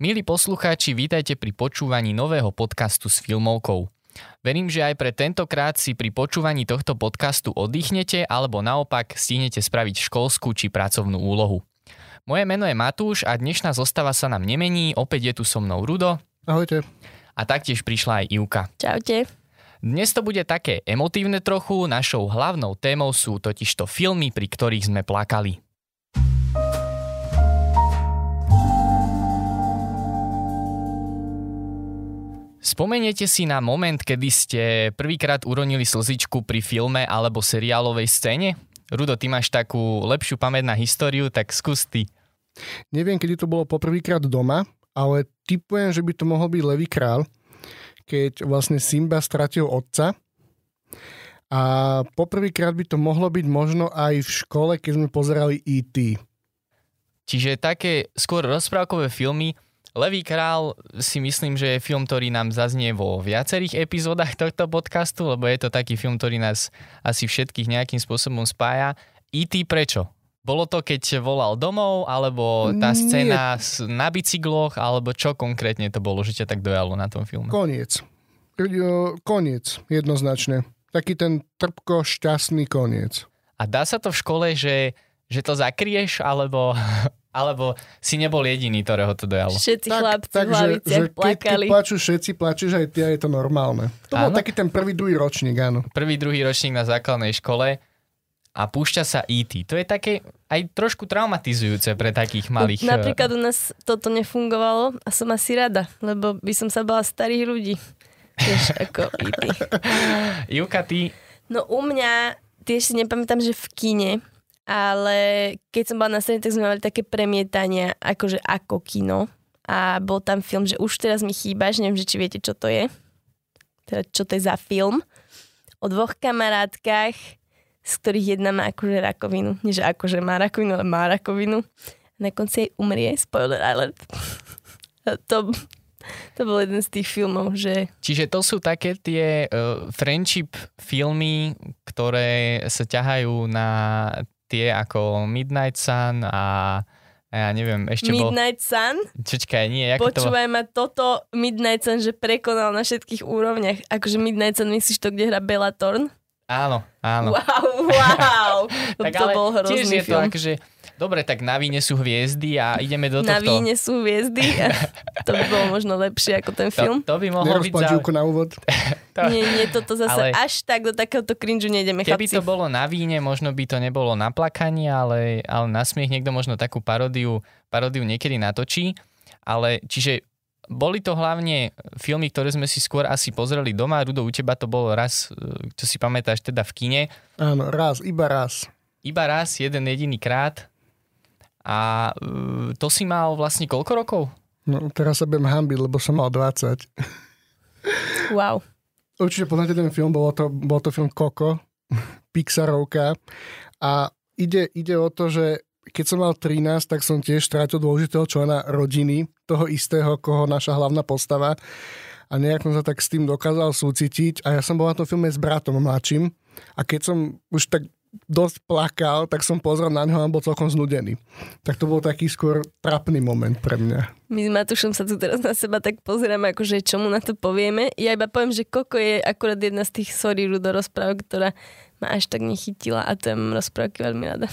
Milí poslucháči, vítajte pri počúvaní nového podcastu s filmovkou. Verím, že aj pre tentokrát si pri počúvaní tohto podcastu oddychnete alebo naopak stihnete spraviť školskú či pracovnú úlohu. Moje meno je Matúš a dnešná zostava sa nám nemení, opäť je tu so mnou Rudo. Ahojte. A taktiež prišla aj Ivka. Čaute. Dnes to bude také emotívne trochu, našou hlavnou témou sú totižto filmy, pri ktorých sme plakali. Spomeniete si na moment, kedy ste prvýkrát uronili slzičku pri filme alebo seriálovej scéne? Rudo, ty máš takú lepšiu pamäť na históriu, tak skús ty. Neviem, kedy to bolo poprvýkrát doma, ale typujem, že by to mohol byť Levý král, keď vlastne Simba stratil otca. A poprvýkrát by to mohlo byť možno aj v škole, keď sme pozerali E.T. Čiže také skôr rozprávkové filmy, Levý král si myslím, že je film, ktorý nám zaznie vo viacerých epizódach tohto podcastu, lebo je to taký film, ktorý nás asi všetkých nejakým spôsobom spája. E.T. prečo? Bolo to, keď volal domov, alebo tá scéna Nie. na bicykloch, alebo čo konkrétne to bolo, že ťa tak dojalo na tom filme? Koniec. Koniec, jednoznačne. Taký ten trpko šťastný koniec. A dá sa to v škole, že, že to zakrieš, alebo alebo si nebol jediný, ktorého to dojalo? Všetci tak, chlapci tak, v hlaviciach že, plakali. Keď, plačú všetci, plačeš aj ty a je to normálne. To áno? bol taký ten prvý, druhý ročník, áno. Prvý, druhý ročník na základnej škole a púšťa sa E.T. To je také aj trošku traumatizujúce pre takých malých... Napríklad u nás toto nefungovalo a som asi rada, lebo by som sa bala starých ľudí. Tiež ako E.T. Juka, ty? No u mňa, tiež si nepamätám, že v kine ale keď som bola na scéne, tak sme mali také premietania, akože ako kino. A bol tam film, že už teraz mi chýbaš, neviem, že či viete, čo to je. Teda, čo to je za film. O dvoch kamarátkach, z ktorých jedna má akože rakovinu. Nie, že akože má rakovinu, ale má rakovinu. Na konci jej umrie. Spoiler alert. to, to bol jeden z tých filmov, že... Čiže to sú také tie uh, friendship filmy, ktoré sa ťahajú na tie ako Midnight Sun a ja neviem, ešte Midnight bol... Sun? Čečkaj, nie, ako Počúvaj to... ma, toto Midnight Sun, že prekonal na všetkých úrovniach. Akože Midnight Sun, myslíš to, kde hrá Bella Thorne? Áno, áno. Wow, wow. tak to ale bol hrozný tiež je to akože Dobre, tak na víne sú hviezdy a ideme do tohto. Na víne sú hviezdy. to by bolo možno lepšie ako ten film. To, to by mohlo byť zau... na úvod. to... Nie, nie, toto zase ale... až tak do takéhoto cringe nejdeme, Keby chlapci. to bolo na víne, možno by to nebolo na plakanie, ale, ale na smiech niekto možno takú paródiu, paródiu niekedy natočí. Ale čiže boli to hlavne filmy, ktoré sme si skôr asi pozreli doma. Rudo, u teba to bolo raz, čo si pamätáš, teda v kine. Áno, raz, iba raz. Iba raz, jeden jediný krát. A uh, to si mal vlastne koľko rokov? No teraz sa budem hambiť, lebo som mal 20. Wow. Určite poznáte ten film, bol to, bol to film Coco, Pixarovka. A ide, ide o to, že keď som mal 13, tak som tiež strátil dôležitého člena rodiny, toho istého, koho naša hlavná postava. A nejak som sa tak s tým dokázal súcitiť. A ja som bol na tom filme s bratom mladším. A keď som už tak dosť plakal, tak som pozrel na neho a bol celkom znudený. Tak to bol taký skôr trapný moment pre mňa. My s Matušom sa tu teraz na seba tak pozeráme, akože čo mu na to povieme. Ja iba poviem, že Koko je akurát jedna z tých sorry Rudo rozpráv, ktorá ma až tak nechytila a to je rozprávky veľmi rada.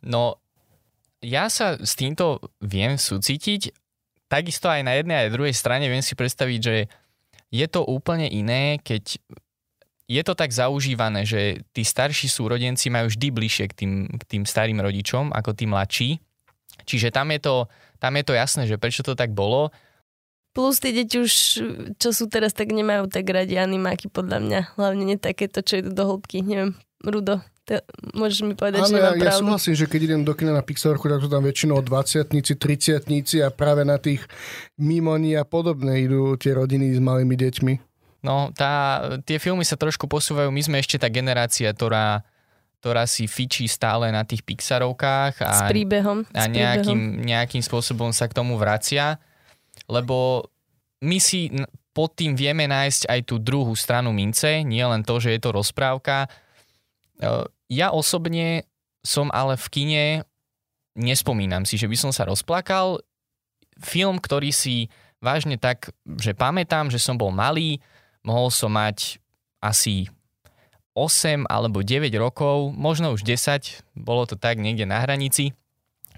No, ja sa s týmto viem súcitiť. Takisto aj na jednej aj druhej strane viem si predstaviť, že je to úplne iné, keď je to tak zaužívané, že tí starší súrodenci majú vždy bližšie k tým, k tým starým rodičom ako tí mladší. Čiže tam je, to, tam je to jasné, že prečo to tak bolo. Plus tie deti už, čo sú teraz, tak nemajú tak radi animáky podľa mňa. Hlavne nie takéto, čo idú do hĺbky. Neviem, Rudo, te, môžeš mi povedať, Ale že ja, ja súhlasím, že keď idem do kina na Pixarku, tak sú tam väčšinou 20 30 a práve na tých mimoni a podobné idú tie rodiny s malými deťmi. No, tá, tie filmy sa trošku posúvajú. My sme ešte tá generácia, ktorá, ktorá si fičí stále na tých Pixarovkách a, s príbehom, a nejakým, nejakým spôsobom sa k tomu vracia, lebo my si pod tým vieme nájsť aj tú druhú stranu mince, nie len to, že je to rozprávka. E, ja osobne som ale v kine, nespomínam si, že by som sa rozplakal. film, ktorý si vážne tak, že pamätám, že som bol malý, mohol som mať asi 8 alebo 9 rokov, možno už 10, bolo to tak niekde na hranici,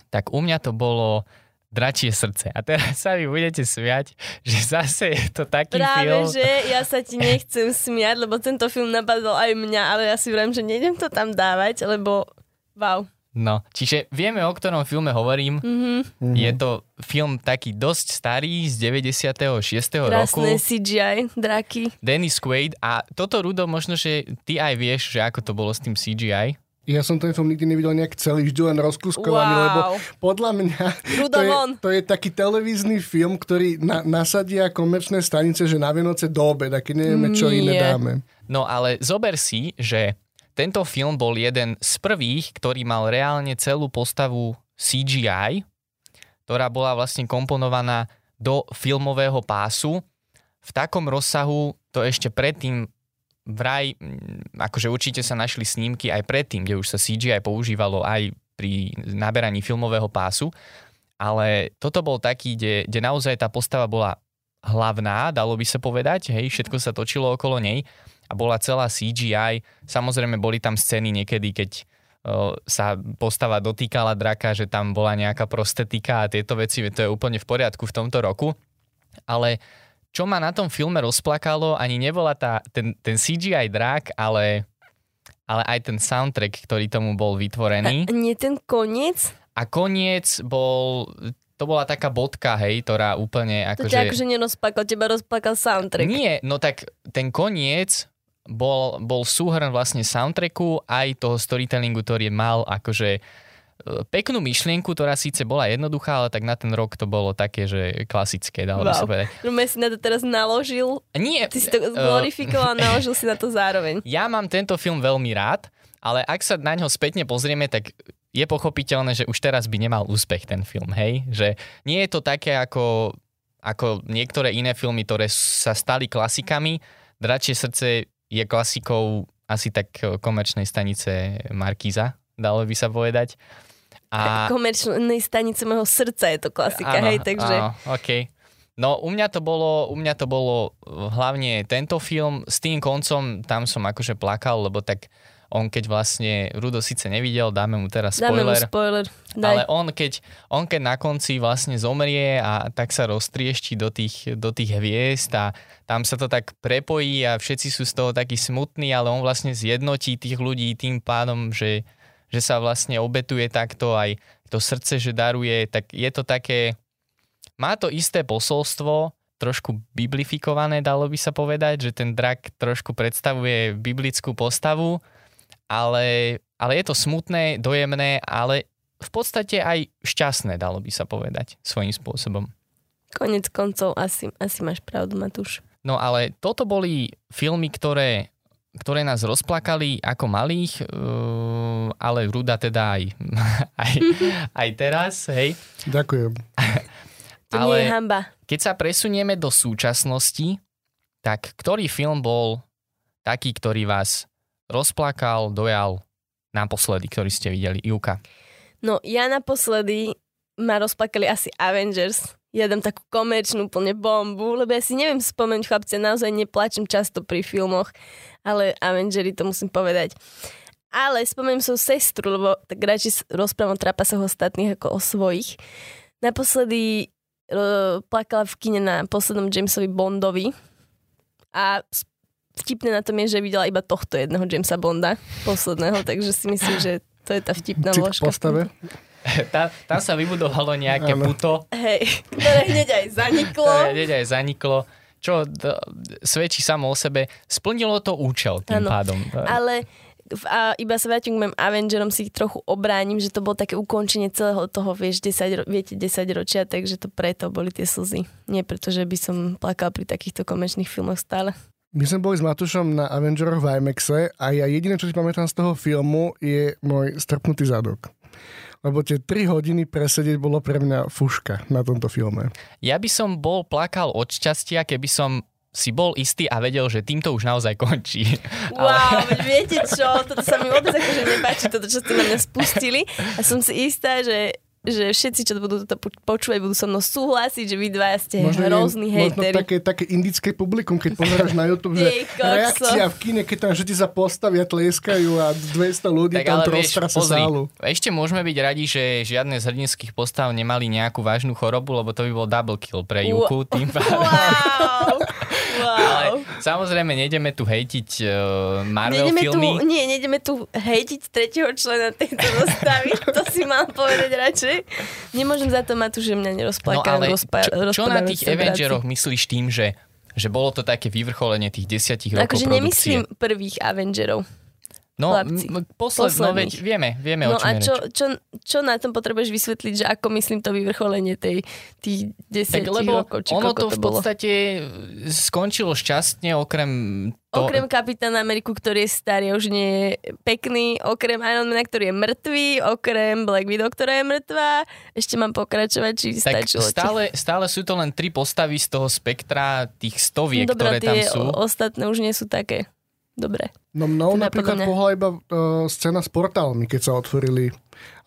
tak u mňa to bolo Dračie srdce. A teraz sa mi budete smiať, že zase je to taký Práve, film. že ja sa ti nechcem smiať, lebo tento film napadol aj mňa, ale ja si vrám, že nejdem to tam dávať, lebo wow. No, čiže vieme, o ktorom filme hovorím. Mhm. Je to film taký dosť starý z 96. roku. Krásne CGI, draky. Dennis Quaid a toto Rudo, možno, že ty aj vieš, že ako to bolo s tým CGI. Ja som ten film nikdy nevidel nejak celý, vždy len rozkuskovaný, Wow. lebo podľa mňa Rudo to je, to je taký televízny film, ktorý na, nasadia komerčné stanice, že na Vianoce do obeda, keď nevieme, čo iné Nie. dáme. No ale zober si, že tento film bol jeden z prvých, ktorý mal reálne celú postavu CGI, ktorá bola vlastne komponovaná do filmového pásu. V takom rozsahu to ešte predtým vraj, akože určite sa našli snímky aj predtým, kde už sa CGI používalo aj pri naberaní filmového pásu, ale toto bol taký, kde, kde naozaj tá postava bola hlavná, dalo by sa povedať, hej, všetko sa točilo okolo nej a bola celá CGI. Samozrejme boli tam scény niekedy, keď o, sa postava dotýkala draka, že tam bola nejaká prostetika a tieto veci, to je úplne v poriadku v tomto roku. Ale čo ma na tom filme rozplakalo, ani nebola tá, ten, ten CGI drak, ale, ale aj ten soundtrack, ktorý tomu bol vytvorený. A nie ten koniec? A koniec bol, to bola taká bodka, hej, ktorá úplne To akože... ťa akože nerozplakal, teba rozplakal soundtrack. Nie, no tak ten koniec bol, bol súhrn vlastne soundtracku aj toho storytellingu, ktorý mal akože e, peknú myšlienku, ktorá síce bola jednoduchá, ale tak na ten rok to bolo také, že klasické, dalo by sa Wow. povedať. Rume si na to teraz naložil, Nie, ty si to e, zglorifikoval a naložil si na to zároveň. ja mám tento film veľmi rád, ale ak sa na ňo spätne pozrieme, tak je pochopiteľné, že už teraz by nemal úspech ten film, hej? Že nie je to také ako, ako niektoré iné filmy, ktoré sa stali klasikami. Dračie srdce je klasikou asi tak komerčnej stanice Markíza, dalo by sa povedať. A, Komerčnej stanice môjho srdca je to klasika, hej, takže... Áno, okay. No u mňa to bolo, u mňa to bolo hlavne tento film s tým koncom, tam som akože plakal, lebo tak on keď vlastne Rudo síce nevidel, dáme mu teraz Dáme mu spoiler, spoiler. Daj. ale on keď, on keď na konci vlastne zomrie a tak sa roztriešti do tých, do tých hviezd a tam sa to tak prepojí a všetci sú z toho takí smutní, ale on vlastne zjednotí tých ľudí tým pádom, že, že sa vlastne obetuje takto aj to srdce, že daruje, tak je to také, má to isté posolstvo, trošku biblifikované, dalo by sa povedať, že ten drak trošku predstavuje biblickú postavu, ale, ale je to smutné, dojemné, ale v podstate aj šťastné, dalo by sa povedať, svojím spôsobom. Konec koncov asi, asi máš pravdu, Matúš. No ale toto boli filmy, ktoré, ktoré nás rozplakali ako malých, uh, ale Ruda teda aj, aj, aj teraz, hej. Ďakujem. To Ale- nie je hamba. Keď sa presunieme do súčasnosti, tak ktorý film bol taký, ktorý vás rozplakal, dojal naposledy, ktorý ste videli? Juka. No ja naposledy ma rozplakali asi Avengers. Ja dám takú komerčnú úplne bombu, lebo ja si neviem spomenúť, chlapci, ja naozaj neplačem často pri filmoch, ale Avengery to musím povedať. Ale spomeniem svoju sestru, lebo tak radšej rozprávam o trapasoch ostatných ako o svojich. Naposledy uh, plakala v kine na poslednom Jamesovi Bondovi a vtipné na tom je, že videla iba tohto jedného Jamesa Bonda, posledného, takže si myslím, že to je tá vtipná Cit k vložka. postave. Tam, tam sa vybudovalo nejaké Áno. puto, Hej, ktoré hneď aj zaniklo. ktoré hneď aj zaniklo, čo d- svedčí samo o sebe. Splnilo to účel tým Áno. pádom. Ale v- a iba sa vrátim k mojim Avengerom, si ich trochu obránim, že to bolo také ukončenie celého toho, vieš, 10, ro- viete, 10 ročia, takže to preto boli tie slzy. Nie preto, že by som plakal pri takýchto komerčných filmoch stále. My sme boli s Matušom na Avengeroch v IMAXe a ja jediné, čo si pamätám z toho filmu, je môj strpnutý zadok. Lebo tie 3 hodiny presedieť bolo pre mňa fuška na tomto filme. Ja by som bol plakal od šťastia, keby som si bol istý a vedel, že týmto už naozaj končí. Wow, veď viete čo, toto sa mi vôbec akože nepáči, toto, čo ste na mňa spustili. A som si istá, že že všetci, čo budú to počúvať, budú so mnou súhlasiť, že vy dva ste Možno, hrozný je, možno také, také indické publikum, keď pozeráš na YouTube, že kokso. reakcia v kine, keď tam všetci sa postavia, tleskajú a 200 ľudí Tak tam prostra sa sálu. ešte môžeme byť radi, že žiadne z hrdinských postav nemali nejakú vážnu chorobu, lebo to by bol double kill pre Juku. Tým pádom. Wow. Samozrejme nejdeme tu hejtiť uh, Marvel Nejdeme tu, filmy. nie, nejdeme tu hejtiť tretieho člena tejto zostavy. to si mal povedať radšej. Nemôžem za to, Matúš, že mňa No nerozplakal. ale rozpa- čo, čo na tých. Avengeroch myslíš tým, že, že bolo to také vyvrcholenie tých desiatich rokov Akože nemyslím prvých Avengerov. No, chlapci. posled, no veď vieme, vieme No o čom a čo, čo, čo na tom potrebuješ vysvetliť, že ako myslím to vyvrcholenie tej, tých Tak desiatich lebo rokov, či ono to to, v bolo. podstate skončilo šťastne, okrem to, Okrem Kapitána Ameriku, ktorý je starý, už nie je pekný, okrem Ironmana, ktorý je mŕtvý, okrem Black Widow, ktorá je mŕtvá. Ešte mám pokračovať, či tak stačilo stále, stále sú to len tri postavy z toho spektra tých stoviek, Dobre, ktoré tam sú. ostatné už nie sú také. Dobre. No mnou Teda napríklad mňa- pohla iba uh, scéna s portálmi, keď sa otvorili.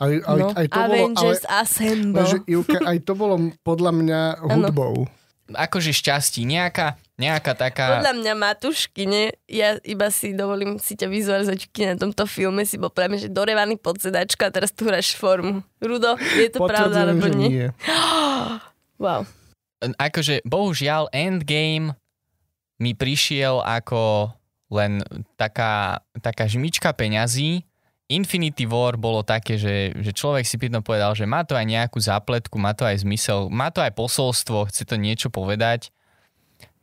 Aj, aj, No, aj to bolo, ale, Avengers Assemble. že, Ivka, aj to bolo podľa mňa hudbou. Akože šťastí, nejaká, nejaká taká... Podľa mňa Matuškine, ja iba si dovolím si ťa vizualizovať na tomto filme, si bol práve že dorevaný pod sedačka a teraz tu hráš formu. Rudo, je to pravda, alebo nie? nie. Wow. akože bohužiaľ Endgame mi prišiel ako len taká, taká žmička peňazí. Infinity War bolo také, že, že človek si pýtno povedal, že má to aj nejakú zápletku, má to aj zmysel, má to aj posolstvo, chce to niečo povedať.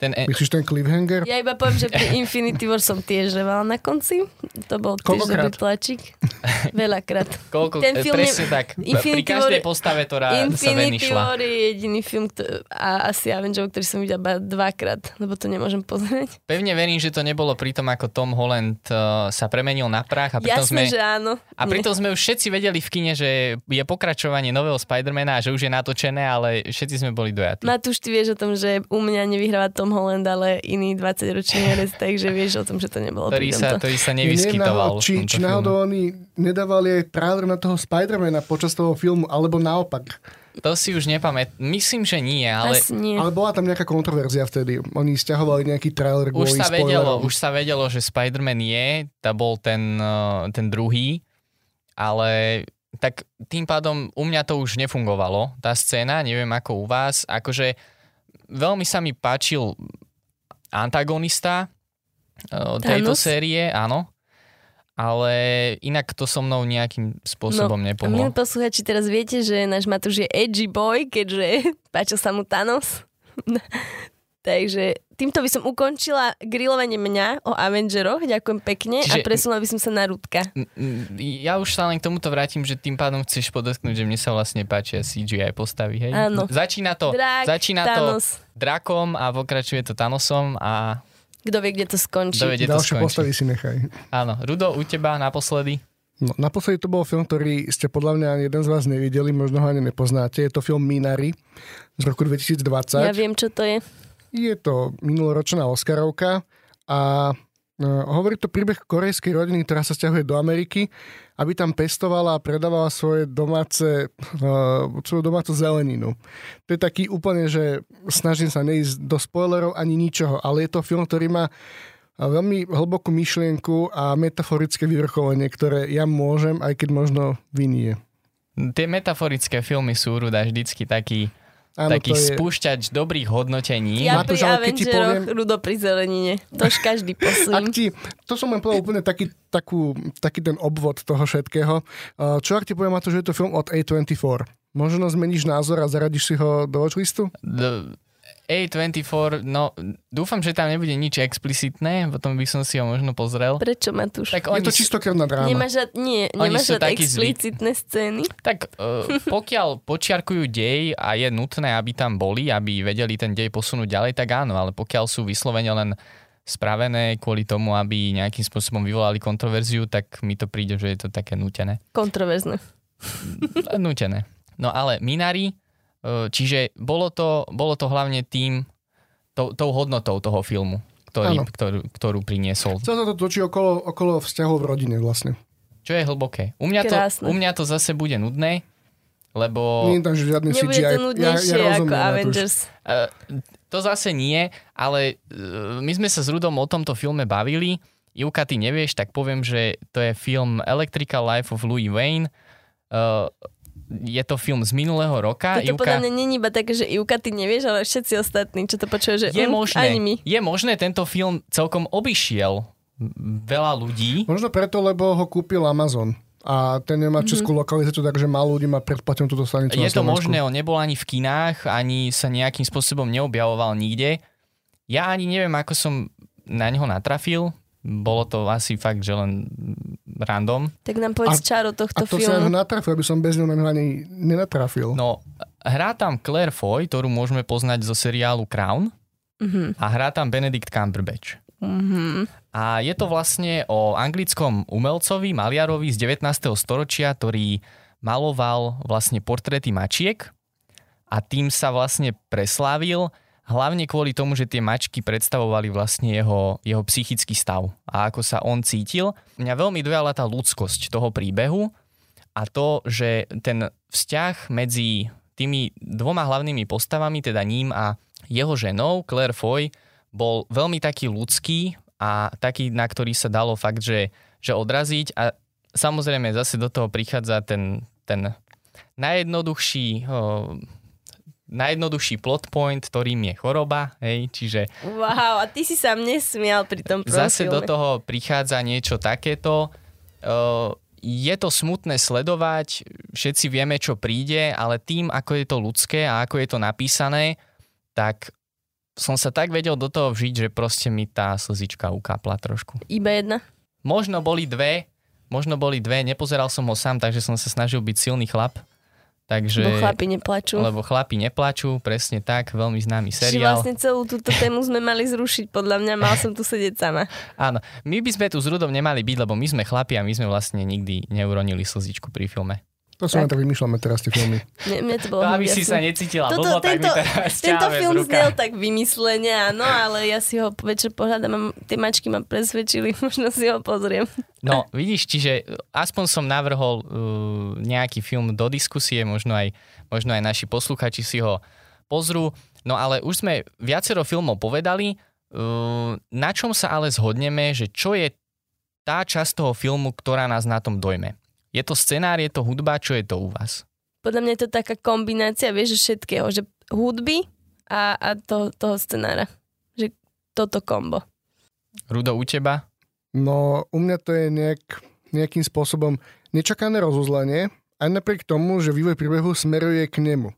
Ten, e- Myslíš ten cliffhanger? Ja iba poviem, že pri Infinity War som tiež revala na konci. To bol tiež tlačík. Veľakrát. koľko, ten e, film je- presne tak, pri Infinity každej War- postave, ktorá sa Infinity venišla. War je jediný film kto- a asi Avengers, ktorý som videla dvakrát, lebo to nemôžem pozrieť. Pevne verím, že to nebolo pri tom, ako Tom Holland uh, sa premenil na prach a pritom Jasné, sme... že áno. A pritom sme už všetci vedeli v kine, že je pokračovanie nového Spidermana a že už je natočené, ale všetci sme boli dojatí. Matúš, ty vieš o tom, že u mňa nevyhráva Tom Holland, ale iný 20-ročný herec, takže vieš o tom, že to nebolo ktorý pri sa, ktorý sa nevyskytoval. náhodou- či, či náhodou oni nedávali aj trailer na toho Spidermana počas toho filmu, alebo naopak. To si už nepamätám. Myslím, že nie, ale Asi nie. Ale bola tam nejaká kontroverzia vtedy. Oni stiahovali nejaký trailer už sa, vedelo, už sa vedelo, že Spider-Man je, to bol ten, uh, ten druhý, ale tak tým pádom u mňa to už nefungovalo, tá scéna, neviem ako u vás, akože veľmi sa mi páčil antagonista uh, tejto série, áno, ale inak to so mnou nejakým spôsobom No, nepohlo. Milí posluchači, teraz viete, že náš Matúš je edgy boy, keďže páčil sa mu Thanos. Takže týmto by som ukončila grilovanie mňa o Avengeroch. Ďakujem pekne Čiže- a presunula by som sa na Rudka. N- n- Ja už sa len k tomuto vrátim, že tým pádom chceš podotknúť, že mne sa vlastne páčia CGI postavy, hej? Áno. Začína to, Drak, začína to Thanos. drakom a pokračuje to Thanosom a Kto vie, kde to skončí. kto vie, kde to Ďalšie skončí. postavy si nechaj. Áno, Rudo, u teba naposledy? No, naposledy to bol film, ktorý ste podľa mňa ani jeden z vás nevideli, možno ho ani nepoznáte. Je to film Minari z roku 2020. Ja viem, čo to je. Je to minuloročná Oscarovka a e, hovorí to príbeh korejskej rodiny, ktorá sa stiahuje do Ameriky, aby tam pestovala a predávala svoje domáce, uh, svoju domácu zeleninu. To je taký úplne, že snažím sa neísť do spoilerov ani ničoho, ale je to film, ktorý má veľmi hlbokú myšlienku a metaforické vyvrcholenie, ktoré ja môžem, aj keď možno vynie. Tie metaforické filmy sú Ruda vždycky taký, Áno, taký to je... spúšťač dobrých hodnotení. Ja Matúš, pri keď ti Avengeroch, poviem- Rudo pri zelenine. Tož každý posledný. ti, to som len povedal úplne taký, takú, taký ten obvod toho všetkého. Čo ak ti poviem, Matúš, že je to film od A24? Možno zmeníš názor a zaradíš si ho do watchlistu? D- A24, no dúfam, že tam nebude nič explicitné, potom by som si ho možno pozrel. Prečo, Matúš? Tak Je oni, to čistokrvná dráma. Nemáš žiad, nie, sú žiad takí zvyk- explicitné scény? Tak uh, pokiaľ počiarkujú dej a je nutné, aby tam boli, aby vedeli ten dej posunúť ďalej, tak áno, ale pokiaľ sú vyslovene len spravené kvôli tomu, aby nejakým spôsobom vyvolali kontroverziu, tak mi to príde, že je to také nutené. Kontroverzne. Nutené. No ale Minari, čiže bolo to, bolo to hlavne tým, tou, tou hodnotou toho filmu, ktorý, ktorú, ktorú priniesol. Celé sa to točí okolo, okolo vzťahov v rodine vlastne. Čo je hlboké. U mňa, to, u mňa to zase bude nudné, lebo... Nie je tam žiadny Nebude CGI. to nudnejšie ja, ja ako. Avengers. Uh, to zase nie, ale uh, my sme sa s Rudom o tomto filme bavili. Juka, ty nevieš, tak poviem, že to je film Electrical Life of Louis Wayne. Uh, je to film z minulého roka. Toto podľa mňa není iba také, že Ivka, ty nevieš, ale všetci ostatní, čo to počuje, že je mm, možné, ani my. je možné, tento film celkom obišiel veľa ľudí. Možno preto, lebo ho kúpil Amazon. A ten nemá českú mm-hmm. lokalizáciu, takže málo ľudí má predplatenú túto stanicu Je na to možné, on nebol ani v kinách, ani sa nejakým spôsobom neobjavoval nikde. Ja ani neviem, ako som na neho natrafil. Bolo to asi fakt, že len random. Tak nám povedz A- čaro A tohto to sa ho filmu. natrafil, aby som bez ňou ani nenatrafil. No, hrá tam Claire Foy, ktorú môžeme poznať zo seriálu Crown. Mhm. A hrá tam Benedict Cumberbatch. Mhm. A je to vlastne o anglickom umelcovi, maliarovi z 19. storočia, ktorý maloval vlastne portréty mačiek a tým sa vlastne preslávil hlavne kvôli tomu, že tie mačky predstavovali vlastne jeho, jeho psychický stav a ako sa on cítil. Mňa veľmi dojala tá ľudskosť toho príbehu a to, že ten vzťah medzi tými dvoma hlavnými postavami, teda ním a jeho ženou, Claire Foy, bol veľmi taký ľudský a taký, na ktorý sa dalo fakt, že, že odraziť a samozrejme zase do toho prichádza ten, ten najjednoduchší najjednoduchší plot point, ktorým je choroba, hej, čiže Wow, a ty si sa mne smial pri tom prvom zase filme. do toho prichádza niečo takéto. Uh, je to smutné sledovať, všetci vieme, čo príde, ale tým, ako je to ľudské a ako je to napísané, tak som sa tak vedel do toho vžiť, že proste mi tá slzička ukápla trošku. Iba jedna? Možno boli dve, možno boli dve, nepozeral som ho sám, takže som sa snažil byť silný chlap. Takže, Bo chlapi neplačú. lebo chlapi neplačú, presne tak, veľmi známy Čiže seriál. vlastne celú túto tému sme mali zrušiť, podľa mňa mal som tu sedieť sama. Áno, my by sme tu s Rudom nemali byť, lebo my sme chlapi a my sme vlastne nikdy neuronili slzičku pri filme. To sa len Tak. tak vymýšľame teraz tie filmy. Mne, mne to bolo To, aby si sa necítila Toto- blbo, tak mi tento- teraz Tento film znel tak vymyslene, áno, ale ja si ho večer pohľadám tie mačky ma presvedčili, možno si ho pozriem. No, vidíš, čiže aspoň som navrhol uh, nejaký film do diskusie, možno aj, možno aj naši posluchači si ho pozrú. No ale už sme viacero filmov povedali, uh, na čom sa ale zhodneme, že čo je tá časť toho filmu, ktorá nás na tom dojme. Je to scenár, je to hudba, čo je to u vás? Podľa mňa je to taká kombinácia, vieš, že všetkého, že hudby a, a to, toho scenára. Že toto kombo. Rudo, u teba? No, u mňa to je nejak, nejakým spôsobom nečakané rozuzlenie, aj napriek tomu, že vývoj príbehu smeruje k nemu.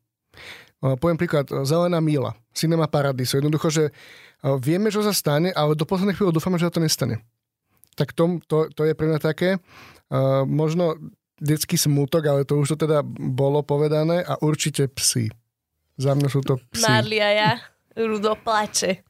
Poviem príklad, Zelená míla, Cinema Paradiso. Jednoducho, že vieme, čo sa stane, ale do poslednej chvíle dúfame, že to nestane. Tak to, to, to je pre mňa také. Uh, možno detský smútok, ale to už to teda bolo povedané a určite psy. Za mňa sú to psy. Marlia ja, Rudo plače.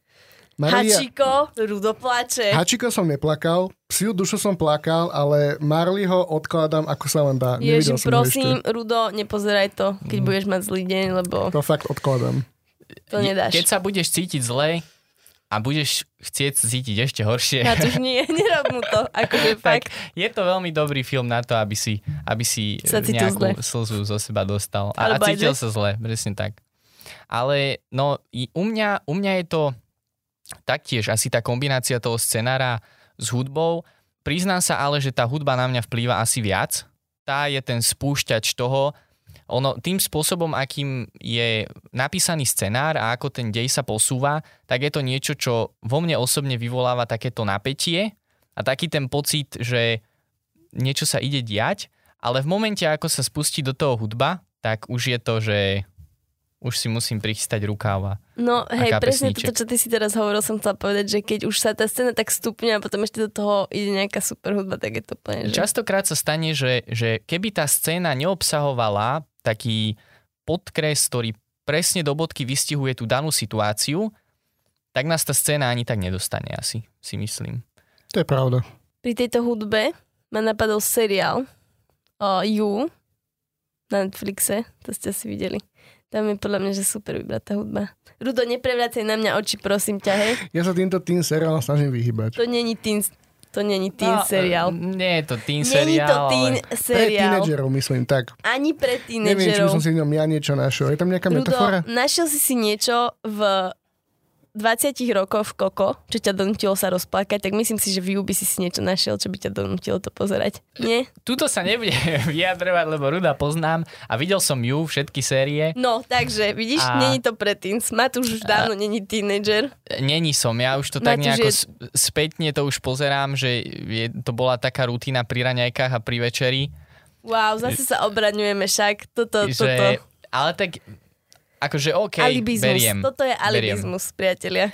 Maria- Hačiko, Rudo plače. Hačiko som neplakal, psiu dušu som plakal, ale Marleyho odkladám ako sa len dá. Ho prosím, ešte. Rudo, nepozeraj to, keď Mm. budeš mať zlý deň, lebo To fakt odkladám. to nedáš. Keď sa budeš cítiť zle a budeš chcieť cítiť ešte horšie, to už nie, nerob mu to. Akože tak fakt. je to veľmi dobrý film na to, aby si, aby si Sa nejakú zle. slzu zo seba dostal. A, a cítil sa zle, presne tak. Ale no, u mňa, u mňa je to taktiež asi tá kombinácia toho scenára s hudbou. Priznám sa ale, že tá hudba na mňa vplýva asi viac. Tá je ten spúšťač toho, ono, tým spôsobom, akým je napísaný scenár a ako ten dej sa posúva, tak je to niečo, čo vo mne osobne vyvoláva takéto napätie a taký ten pocit, že niečo sa ide diať, ale v momente, ako sa spustí do toho hudba, tak už je to, že už si musím prichystať rukáva. No hej, presne toto, čo ty si teraz hovoril, som chcela povedať, že keď už sa tá scéna tak stupňa a potom ešte do toho ide nejaká super hudba, tak je to úplne, že... Častokrát sa stane, že, že keby tá scéna neobsahovala taký podkres, ktorý presne do bodky vystihuje tú danú situáciu, tak nás tá scéna ani tak nedostane asi, si myslím. To je pravda. Pri tejto hudbe ma napadol seriál o You na Netflixe, to ste asi videli. Tam je podľa mňa, že super vybratá hudba. Rudo, neprevrácej na mňa oči, prosím ťa, hej. Ja sa týmto tým seriálom snažím vyhybať. To není tým... To není teen No, seriál. Nie je to teen Není seriál, to teen ale... Pre seriál. tínedžerov, myslím, tak. Ani pre Neviem, či by tínedžerov. som si v ňom ja niečo našiel. Je tam nejaká Rudo, metafora? našiel si si niečo v 20 rokoch v Koko, čo ťa donútilo sa rozplakať, tak myslím si, že v by si si niečo našiel, čo by ťa donútilo to pozerať. Nie? Tuto sa nebude vyjadrovať, lebo Ruda poznám a videl som ju, všetky série. No, takže, vidíš, A- není to pre teens. Matúš už dávno není teenager. Není som, ja už to tak Matúš nejako je- spätne to už pozerám, že je, to bola taká rutina pri raňajkách a pri večeri. Wow, zase sa obraňujeme však. Toto, že, toto. Ale tak, akože OK, alibizmus. beriem. Toto je beriem. alibizmus, priatelia.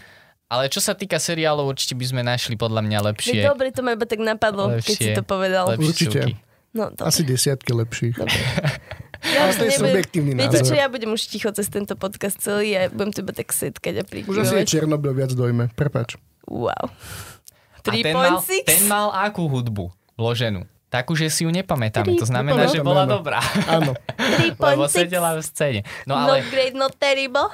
Ale čo sa týka seriálov, určite by sme našli podľa mňa lepšie. Veď dobre, to ma iba tak napadlo, keď si Lepšie. to povedal. lepšie Určite. súky. No, dobre. Asi desiatky lepších. Ja Ale už to je nebudem- subjektívny Viete názor. čo, ja budem už ticho cez tento podcast celý a budem tu iba tak setkať a Už asi je. Černobyl viac dojme. Prepač. Wow. A ten mal, 3.6? ten mal akú hudbu vloženú? Takú, že si ju nepamätáme. To znamená, Nepamätám, že bola áno. dobrá. Áno. Lebo 3.6. sedela v scéne. No Not ale great, not terrible.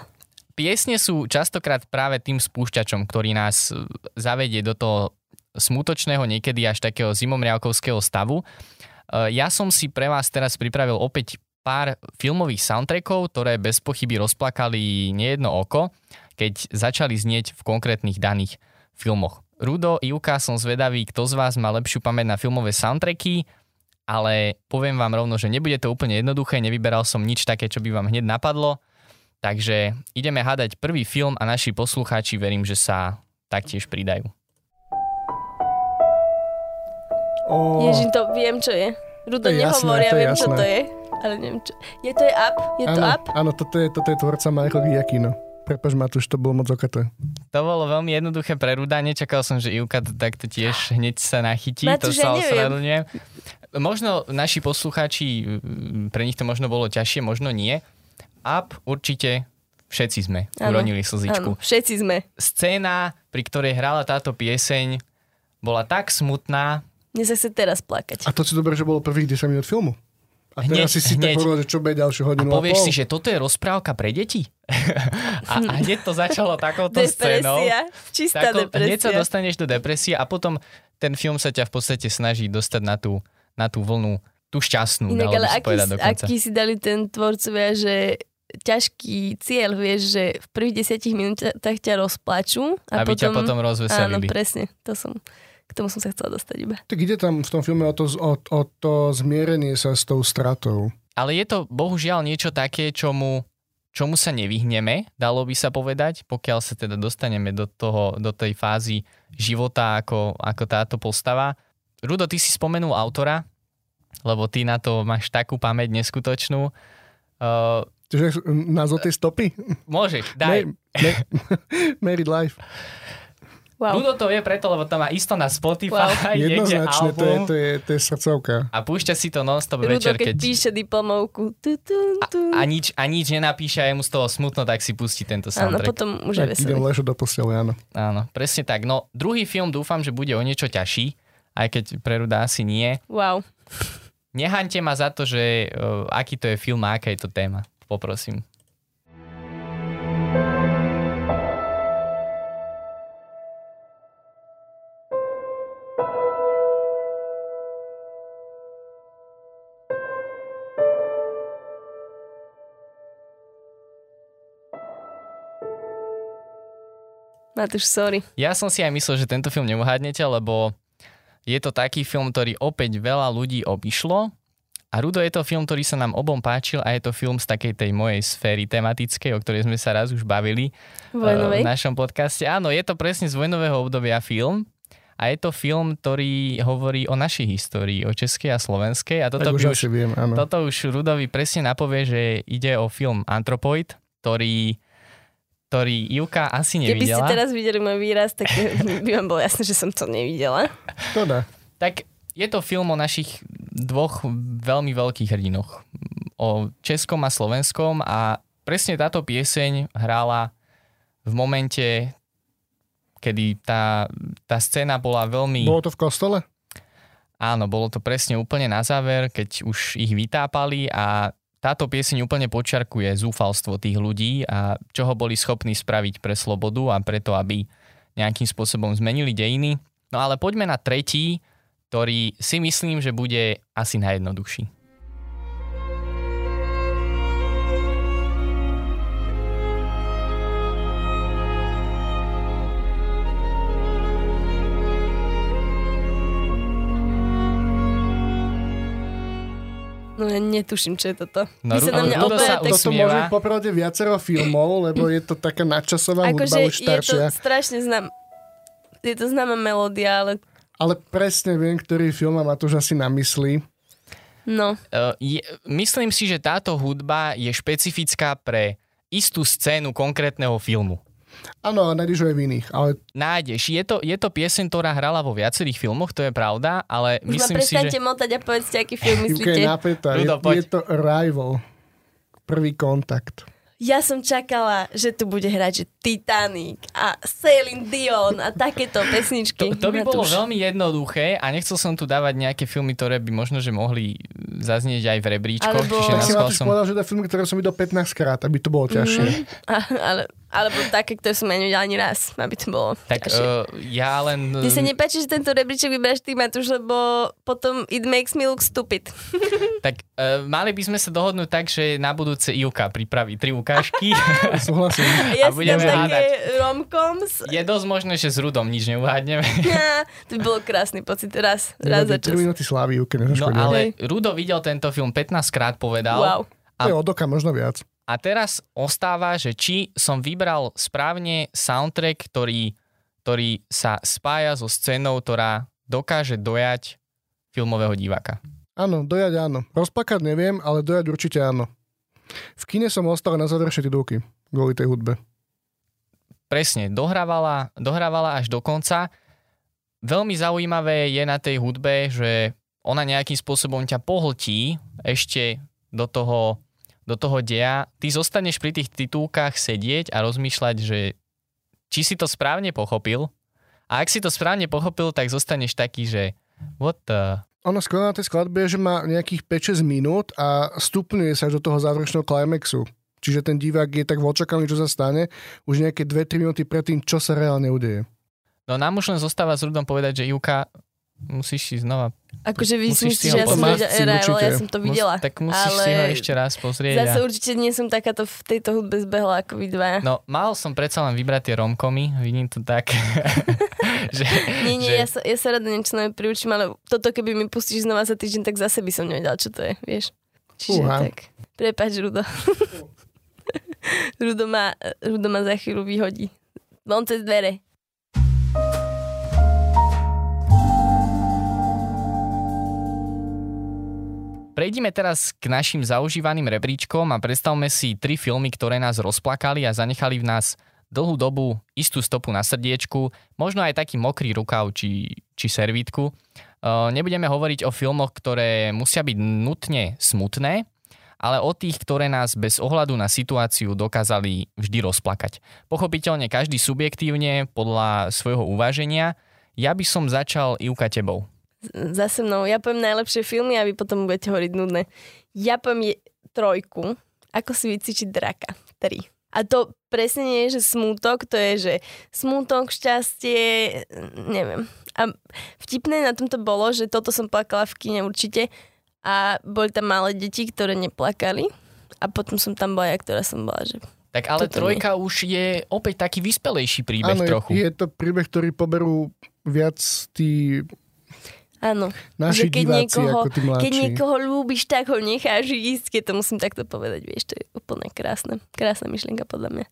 piesne sú častokrát práve tým spúšťačom, ktorý nás e, zavedie do toho smutočného, niekedy až takého zimomriavkovského stavu. E, Ja som si pre vás teraz pripravil opäť pár filmových soundtrackov, ktoré bez pochyby rozplakali nejedno oko, keď začali znieť v konkrétnych daných filmoch. Rudo, Ivka, som zvedavý, kto z vás má lepšiu pamäť na filmové soundtracky, ale poviem vám rovno, že nebude to úplne jednoduché, nevyberal som nič také, čo by vám hneď napadlo. Takže ideme hádať prvý film a naši poslucháči verím, že sa taktiež pridajú. Oh, Ježiš, to viem, čo je. Rudo To je jasné, nehovorí, ja to viem, čo jasné. to je. Ale neviem, čo. Je to je up? Je to áno, up? áno, toto je, toto je tvorca Michael Giacchino. Prepač, Matúš, to bolo moc okaté. To bolo veľmi jednoduché pre Ruda, nečakal som, že Ivka to takto tiež hneď sa nachytí, to Matúš, ja sa ospravedlňujem. Možno naši poslucháči, mm, pre nich to možno bolo ťažšie, možno nie. Up určite všetci sme Áno, uronili slzičku. Áno, všetci sme. Scéna, pri ktorej hrala táto pieseň, bola tak smutná, Mne sa chce teraz plakať. A to si dobre, že bolo prvých 10 minút filmu. A Hneď, teraz si si hneď. tak povedal, že čo bude ďalšiu a hodinu a, povieš pol. si, že toto je rozprávka pre deti? a, a hneď to začalo takouto scénou. Depresia. Čistá Tako, hneď sa depresia. dostaneš do depresie a potom ten film sa ťa v podstate snaží dostať na tú, na tú vlnu, tú šťastnú, Inak, dalo ale aký, dokonca. aký si dali ten tvorcovia, že ťažký cieľ, vieš, že v prvých desiatich minútach ťa rozplačú a Aby potom... ťa potom Áno, rozveselili. presne. To som, k tomu som sa chcela dostať iba. Tak ide tam v tom filme o to, o, o to zmierenie sa s tou stratou. Ale je to bohužiaľ niečo také, čomu, čomu sa nevyhneme, dalo by sa povedať, pokiaľ sa teda dostaneme do, toho, do tej fázy života ako, ako táto postava. Rudo, ty si spomenul autora, lebo ty na to máš takú pamäť neskutočnú. Uh, Čiže názov tej stopy? môžeš, daj. Ma- ma- Married Life. Wow. Rudo to vie preto, lebo to má isto na Spotify, Wow. Jednoznačne, to je, to, je, to je srdcovka. a púšťa si to non-stop Rudo, večer, keď keď... píše diplomovku. Tu, tu, tu. A, a, nič, a nič nenapíše a je mu z toho smutno, tak si pustí tento Áno, soundtrack. potom už je Tak idem ležať do postele, áno. Áno, presne tak. No, druhý film dúfam, že bude o niečo ťažší, aj keď pre Ruda asi nie. Wow. Nehaňte ma za to, že uh, aký to je film a aká je to téma. Poprosím. Matúš, sorry. Ja som si aj myslel, že tento film neuhádnete, lebo je to taký film, ktorý opäť veľa ľudí obišlo. A Rudo je to film, ktorý sa nám obom páčil a je to film z takej tej mojej sféry tematickej, o ktorej sme sa raz už bavili eh, Vojnovej. v našom podcaste. Áno, je to presne z vojnového obdobia film a je to film, ktorý hovorí o našej histórii, o českej a slovenskej. A toto, Tak už už, viem, áno. toto už Rudovi presne napovie, že ide o film Anthropoid, ktorý, ktorý Ivka asi Keby ste nevidela. teraz videli môj výraz, tak by vám bolo jasné, že som to nevidela. Škoda. Tak je to film o našich dvoch veľmi veľkých hrdinoch. O českom a slovenskom a presne táto pieseň hrála v momente, kedy tá, tá scéna bola veľmi... Bolo to v kostole? Áno, bolo to presne úplne na záver, keď už ich vytápali a táto pieseň úplne počiarkuje zúfalstvo tých ľudí a čo ho boli schopní spraviť pre slobodu a preto, aby nejakým spôsobom zmenili dejiny. No ale poďme na tretí, ktorý si myslím, že bude asi najjednoduchší. No ja netuším, čo je toto. No, sa na mňa opäť sa. Toto môže popravde viacero filmov, lebo je to taká nadčasová hudba Akože už je to staršia. strašne znám... Je to známa melódia, ale Ale presne viem, ktorý film má to už asi na mysli. no. Uh, je, myslím si, že táto hudba je špecifická pre istú scénu konkrétneho filmu. Áno, nájdeš ho aj v iných, ale Nájdeš. Je to, je to pieseň, ktorá hrala vo viacerých filmoch, to je pravda, ale Už myslím si, že... motať a povedzte, aký film je myslíte. napätá. Je, Rudo, poď. je to Arrival. Prvý kontakt. Ja som čakala, že tu bude hrať že Titanic a Celine Dion a takéto pesničky. To, to by bolo veľmi jednoduché a nechcel som tu dávať nejaké filmy, ktoré by možno, že mohli zaznieť aj v rebríčkoch. Alebo- Čiže Tak si ma som... povedal, že to je film, ktorý som videl 15 krát, aby to bolo ťažšie. A, ale, alebo také, ktoré som ja nevidela ani raz, aby to bolo Tak ťažšie. uh, ja len... Mne sa nepáči, že tento rebríček vyberáš ty, Matúš, lebo potom it makes me look stupid. Tak uh, mali by sme sa dohodnúť tak, že na budúce Ivka pripraví tri ukážky. Súhlasím. Ja A budeme hádať. romcoms. Je dosť možné, že s Rudom nič neuhádneme. to by bolo krásny pocit. Raz, raz za 3 čas. minúty slávy, Júke, No ale Rudo videl tento film 15 krát povedal. Wow. To je od oka možno viac. A teraz ostáva, že či som vybral správne soundtrack, ktorý, ktorý sa spája so scénou, ktorá dokáže dojať filmového diváka. Áno, dojať áno. Rozplakať neviem, ale dojať určite áno. V kine som ostal na záverečné titulky kvôli tej hudbe. Presne, dohrávala, dohrávala až do konca. Veľmi zaujímavé je na tej hudbe, že ona nejakým spôsobom ťa pohltí ešte do toho, do toho deja. Ty zostaneš pri tých titulkách sedieť a rozmýšľať, že či si to správne pochopil. A ak si to správne pochopil, tak zostaneš taký, že what the... Ono skvelé na tej skladbe je, že má nejakých 5-6 minút a stupňuje sa až do toho záverečného climaxu. Čiže ten divák je tak v očakávaní, čo sa stane, už nejaké 2-3 minúty predtým, čo sa reálne udeje. No nám už len zostáva s Rudom povedať, že Ivka, musíš si znova... Akože vy si Musíš si myslíte, ho že ja som videla Arrival, ja som to mus- videla. Tak musíš ale si ho ešte raz pozrieť. Zase a... určite nie som takáto v tejto hudbe zbehla ako vy dvaja. No, mal som predsa len vybrať tie romkomy, vidím to tak. že, Nie, nie, že, ja sa, ja sa rada niečo nové priučím, ale toto keby mi pustíš znova za týždeň, tak zase by som nevedela, čo to je, vieš. Čiže Fúha. tak. Prepač, Rudo. Rudo, ma, Rudo ma za chvíľu vyhodí. Von cez dvere. Prejdime teraz k našim zaužívaným rebríčkom a predstavme si tri filmy, ktoré nás rozplakali a zanechali v nás dlhú dobu istú stopu na srdiečku, možno aj taký mokrý rukav či, či servítku. Uh, nebudeme hovoriť o filmoch, ktoré musia byť nutne smutné, ale o tých, ktoré nás bez ohľadu na situáciu dokázali vždy rozplakať. Pochopiteľne každý subjektívne podľa svojho uváženia. Ja by som začal Ivka tebou. Za so mnou. Ja poviem najlepšie filmy a vy potom budete hovoriť nudné. Ja poviem je, trojku. Ako si vycvičiť draka. Tri. A to presne nie je, že smútok, to je, že smútok, šťastie, neviem. A vtipné na tomto bolo, že toto som plakala v kine určite a boli tam malé deti, ktoré neplakali a potom som tam bola ja, ktorá som bola, že Tak ale Toto trojka už je opäť taký vyspelejší príbeh Áno, je, trochu. je to príbeh, ktorý poberú viac tí áno. naši Že keď diváci niekoho- ako tí mladší. Keď niekoho ľúbiš, tak ho necháš ísť, keď to musím takto povedať, vieš, to je úplne krásne. Krásna myšlienka podľa mňa.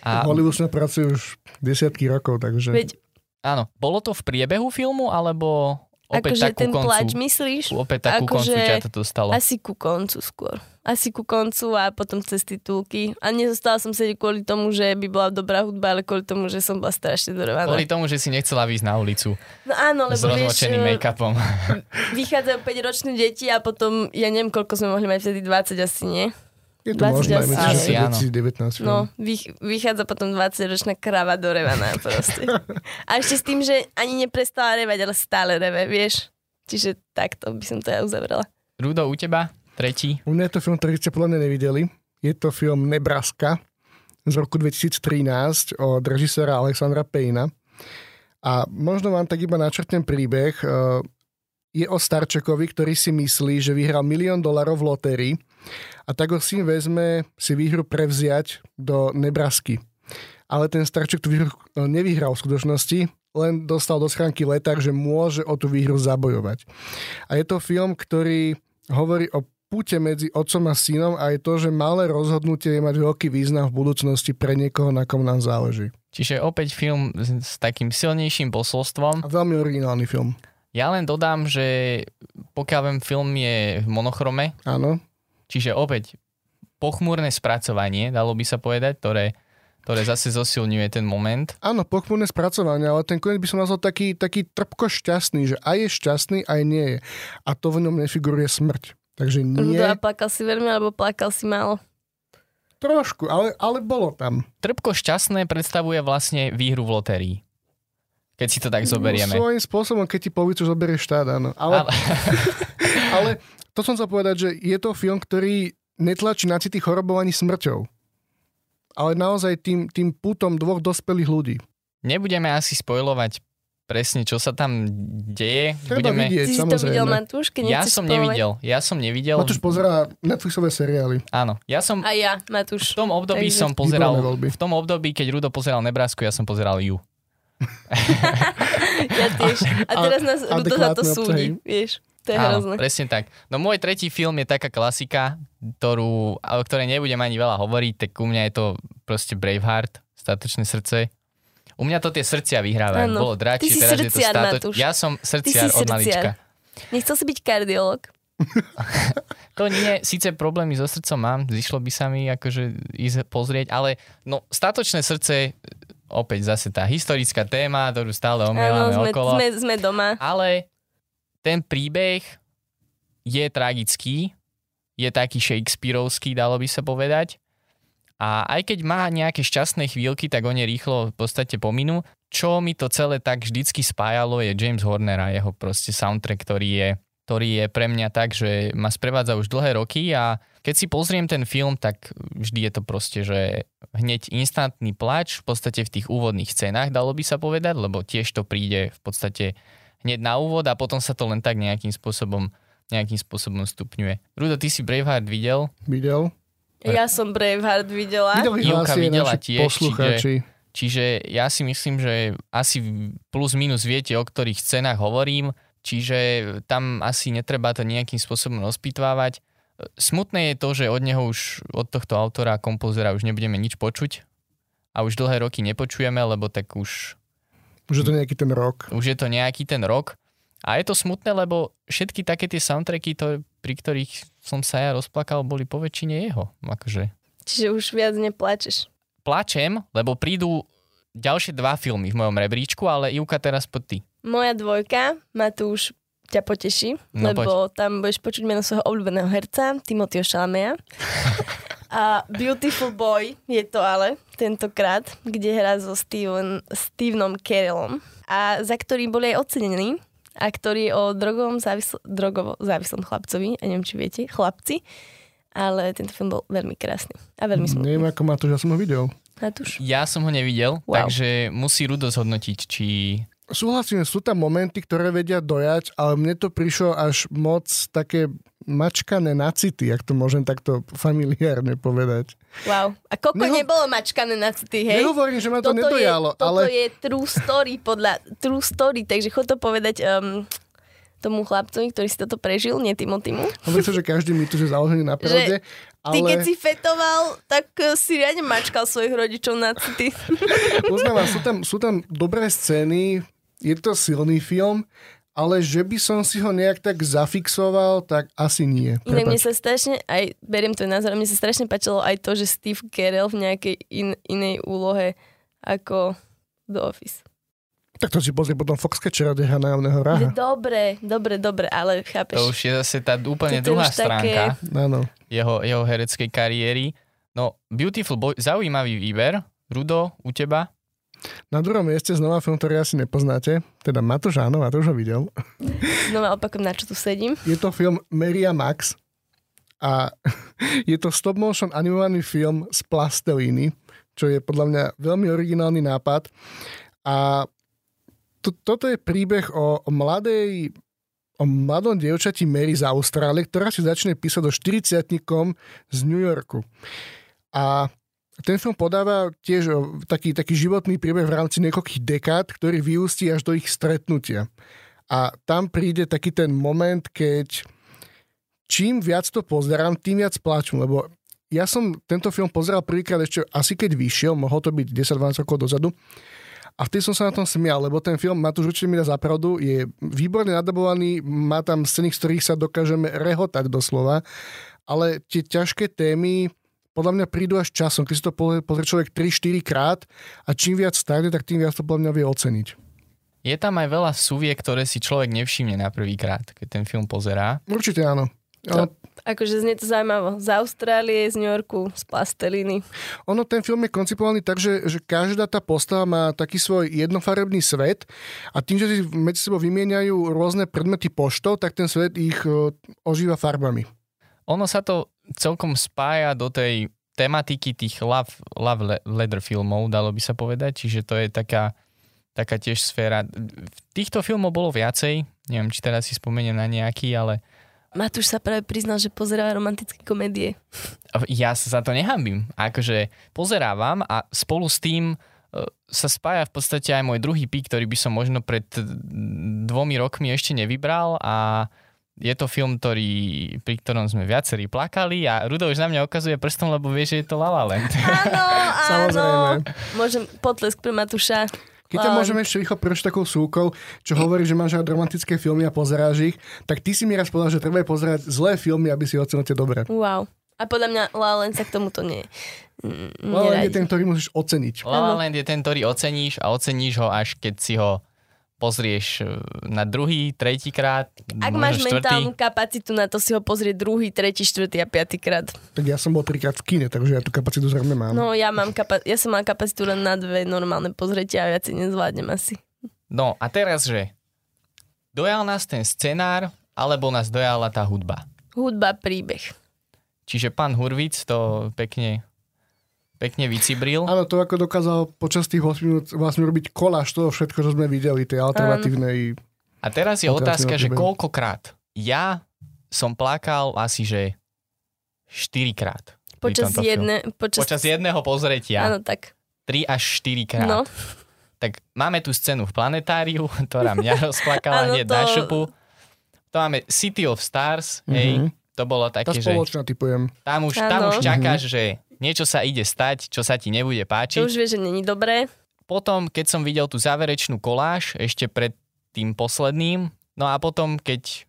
A, V Hollywoodu sme pracujú už desiatky rokov, takže... Veď áno, bolo to v priebehu filmu, alebo opäť akože ten koncu? plač myslíš? Opäť tak ku koncu akože ťa to dostalo. Asi ku koncu skôr. Asi ku koncu a potom cez titulky. A nezostala som sedieť kvôli tomu, že by bola dobrá hudba, ale kvôli tomu, že som bola strašne dorovaná. Kvôli tomu, že si nechcela výjsť na ulicu No áno, s lebo vieš, rozmočeným eh, make-upom. vychádzajú 5-ročné deti a potom, ja neviem, koľko sme mohli mať vtedy, 20 asi, nie? Je to 20 možné, asi, myslím, že asi áno. to je 2019 film. No, vych, vychádza potom 20-ročná krava dorevaná proste. A ešte s tým, že ani neprestala revať, ale stále reve, vieš? Čiže takto by som to ja uzavrela. Rudo, u teba? Tretí? U mňa je to film, ktorý ste podľa mňa nevideli. Je to film Nebraska z roku 2013 od režisera Alexandra Payna. A možno vám tak iba načrtnem príbeh. E, je o Starčekovi, ktorý si myslí, že vyhral milión dolarov v lotérii a ho syn vezme si výhru prevziať do Nebrasky. Ale ten Starček tú výhru e, nevyhral v skutočnosti, len dostal do schránky leták, že môže o tú výhru zabojovať. A je to film, ktorý hovorí o púte medzi otcom a synom a je to, že malé rozhodnutie je mať veľký význam v budúcnosti pre niekoho, na kom nám záleží. Čiže opäť film s takým silnejším posolstvom. A veľmi originálny film. Ja len dodám, že pokiaľ viem, film je v monochrome. Áno. Čiže opäť pochmúrne spracovanie, dalo by sa povedať, ktoré ktoré zase zosilňuje ten moment. Áno, pochmúrne spracovanie, ale ten koniec by som nazval taký, taký trpko šťastný, že aj je šťastný, aj nie je. A to v ňom nefiguruje smrť. Takže nie... Rudo, a plakal si veľmi, alebo plakal si málo? Trošku, ale, ale bolo tam. Trpko šťastné predstavuje vlastne výhru v lotérii. Keď si to tak zoberieme. No, svojím spôsobom, keď ti povicu zoberie štát, áno. Ale, ale... ale to som chcel povedať, že je to film, ktorý netlačí na city chorobov ani smrťou ale naozaj tým, tým putom dvoch dospelých ľudí. Nebudeme asi spojovať presne, čo sa tam deje. Treba Budeme... vidieť, Ty samozrejme. si to videl, Matúš? Keď Ja som spoilovať? nevidel, ja som nevidel. Matúš pozerá Netflixové seriály. Áno, ja som A ja, v Matúš. tom období Takže- som pozeral, v tom období, keď Rudo pozeral Nebrasku, ja som pozeral ju. Ja tiež. A teraz nás Rudo za to súdi, vieš. To je hrozné. presne tak. No môj tretí film je taká klasika, ktorú, o ktorej nebudem ani veľa hovoriť, tak u mňa je to proste Braveheart, Statočné srdce. U mňa to tie srdcia vyhrávajú. Áno. Bolo si teraz je to srdciar. Matúš. Ja som srdciar od malička. srdciar. Nechcel si byť kardiolog. To nie, síce problémy so srdcom mám, zišlo by sa mi akože ísť pozrieť, ale no statočné srdce, opäť zase tá historická téma, ktorú stále omielame sme, okolo. sme, sme doma. Ale ten príbeh je tragický, je taký Shakespeareovský, dalo by sa povedať. A aj keď má nejaké šťastné chvíľky, tak oni rýchlo v podstate pominú. Čo mi to celé tak vždycky spájalo je James Horner a jeho proste soundtrack, ktorý je, ktorý je pre mňa tak, že ma sprevádza už dlhé roky a keď si pozriem ten film, tak vždy je to proste, že hneď instantný plač v podstate v tých úvodných scénách, dalo by sa povedať, lebo tiež to príde v podstate hneď na úvod a potom sa to len tak nejakým spôsobom nejakým spôsobom stupňuje. Rudo, ty si Braveheart videl? Videl? Ja som Braveheart videla. Videli aj videla tiež, poslucháči. Čiže ja si myslím, že asi plus minus viete, o ktorých scénách hovorím, čiže tam asi netreba to nejakým spôsobom rozpitvávať. Smutné je to, že od neho už, od tohto autora a kompozera už nebudeme nič počuť a už dlhé roky nepočujeme, lebo tak už, Už je to nejaký ten rok. už je to nejaký ten rok. A je to smutné, lebo všetky také tie soundtracky, to, pri ktorých som sa ja rozplakal, boli po väčšine jeho. Akože Čiže už viac neplačeš. plačem, lebo prídu ďalšie dva filmy v mojom rebríčku, ale Ivka teraz pod ty. Moja dvojka, Matúš, ťa poteší, No, lebo tam budeš počuť meno svojho obľúbeného herca, Timothyho Chalameya. A Beautiful Boy je to ale tentokrát, kde hrá so Steven, Stevenom Carellom a za ktorý boli aj ocenení a ktorý je o drogovom závisl- drogovo závislom chlapcovi, a neviem, či viete, chlapci, ale tento film bol veľmi krásny a veľmi smutný. Neviem, ako Matúš, ja som ho videl. Matúš? Ja som ho nevidel, Wow. takže musí Rudo zhodnotiť, či... Súhlasím, sú tam momenty, ktoré vedia dojať, ale mne to prišlo až moc také mačkané na city, ak to môžem takto familiárne povedať. Wow. A Koko Neho- nebolo mačkané na city, hej? Nehovorím, že ma to toto nedojalo, je, toto ale je true story podľa true story, takže chod to povedať um, tomu chlapcovi, ktorý si toto prežil, nie Timotimu. hovorí sa, že každý mýtus je založený na pravde, Ty keď ale si fetoval, tak uh, si riadne mačkal svojich rodičov na city. uznávam, sú tam, sú tam dobré scény, je to silný film, ale že by som si ho nejak tak zafixoval, tak asi nie. Inak mne sa strašne, aj beriem tvoj názor, mne sa strašne páčilo aj to, že Steve Carell v nejakej in, inej úlohe ako The Office. Tak to si pozrie potom Foxcatchera, kde hrá najavného Že ráha. Dobre, dobre, dobre, ale chápeš. To už je zase tá úplne je druhá už také- stránka Áno. jeho, jeho hereckej kariéry. No, Beautiful Boy, zaujímavý výber. Rudo, u teba? Na druhom mieste znova film, ktorý asi nepoznáte, teda Matúš áno, Matúš ho videl. Znova opakujem, na čo tu sedím. Je to film Maria Max a je to stop motion animovaný film z plastelíny, čo je podľa mňa veľmi originálny nápad a to, toto je príbeh o, o mladej o mladom dievčati Mary z Austrálie, ktorá si začne písať do 40 z New Yorku. A ten film podáva tiež taký, taký životný príbeh v rámci niekoľkých dekád, ktorý vyústí až do ich stretnutia. A tam príde taký ten moment, keď čím viac to pozerám, tým viac plačem, lebo ja som tento film pozeral prvýkrát ešte asi keď vyšiel, mohol to byť 10-12 rokov dozadu a vtedy som sa na tom smial, lebo ten film, Matúš určite mi dá zapravdu, je výborne nadabovaný, má tam scény, z ktorých sa dokážeme rehotať doslova, ale tie ťažké témy podľa mňa prídu až časom, keď si to pozrie človek 3-4 krát a čím viac stane, tak tým viac to podľa mňa vie oceniť. Je tam aj veľa súviek, ktoré si človek nevšimne na prvý krát, keď ten film pozerá. Určite áno. To, akože znie to zaujímavo. Z Austrálie, z New Yorku, z plasteliny. Ono, ten film je koncipovaný tak, že, že každá tá postava má taký svoj jednofarebný svet a tým, že si medzi sebou vymieňajú rôzne predmety poštou, tak ten svet ich uh, ožíva farbami. Ono sa to celkom spája do tej tematiky tých love, love leather filmov, dalo by sa povedať, čiže to je taká, taká tiež sféra. Týchto filmov bolo viacej, neviem, či teraz si spomeniem na nejaký, ale Matúš sa práve priznal, že pozeráva romantické komédie. Ja sa za to nehambím. Akože pozerávam a spolu s tým e, sa spája v podstate aj môj druhý pík, ktorý by som možno pred dvomi rokmi ešte nevybral a je to film, ktorý, pri ktorom sme viacerí plakali a Rudo už na mňa ukazuje prstom, lebo vie, že je to La La Land. Áno, áno. Môžem potlesk pre Matúša. Keď ťa môžeme ešte rýchlo prečo takou súkou, čo hovorí, že máš rád romantické filmy a pozeráš ich, tak ty si mi raz povedal, že treba pozerať zlé filmy, aby si ocenil tie dobré. Wow. A podľa mňa La Land sa k tomuto nie... La Land je ten, ktorý musíš oceniť. La Land je ten, ktorý oceníš a oceníš ho až keď si ho pozrieš e, na druhý, tretí krát. Ak máš štvrtý. mentálnu kapacitu na to si ho pozrieť druhý, tretí, štvrtý a piatý krát. Tak ja som bol trikrát v kine, takže ja tú kapacitu zrejme mám. No ja mám kapa- ja som mal kapacitu len na dve normálne pozretia a viac si nezvládnem asi. No a teraz, že dojal nás ten scenár, alebo nás dojala tá hudba? Hudba, príbeh. Čiže pán Hurvic to pekne pekne vycibril. Áno, to ako dokázal počas tých 8 minút vlastne robiť koláž toho všetko, čo sme videli, tej alternatívnej... A teraz je otázka, že koľkokrát. Ja som plakal asi, že 4 krát. Počas, jedne, počas... počas jedného pozretia. Áno, tak. 3 až 4 krát. No. Tak máme tu scénu v planetáriu, ktorá mňa rozplakala hneď to... na šupu. To máme City of Stars, mm-hmm. hej, to bolo také, tá spoločná, že... typujem. Tam už, tam už čakáš, mm-hmm. že niečo sa ide stať, čo sa ti nebude páčiť. To už vieš, že není dobré. Potom, keď som videl tú záverečnú koláž, ešte pred tým posledným, no a potom, keď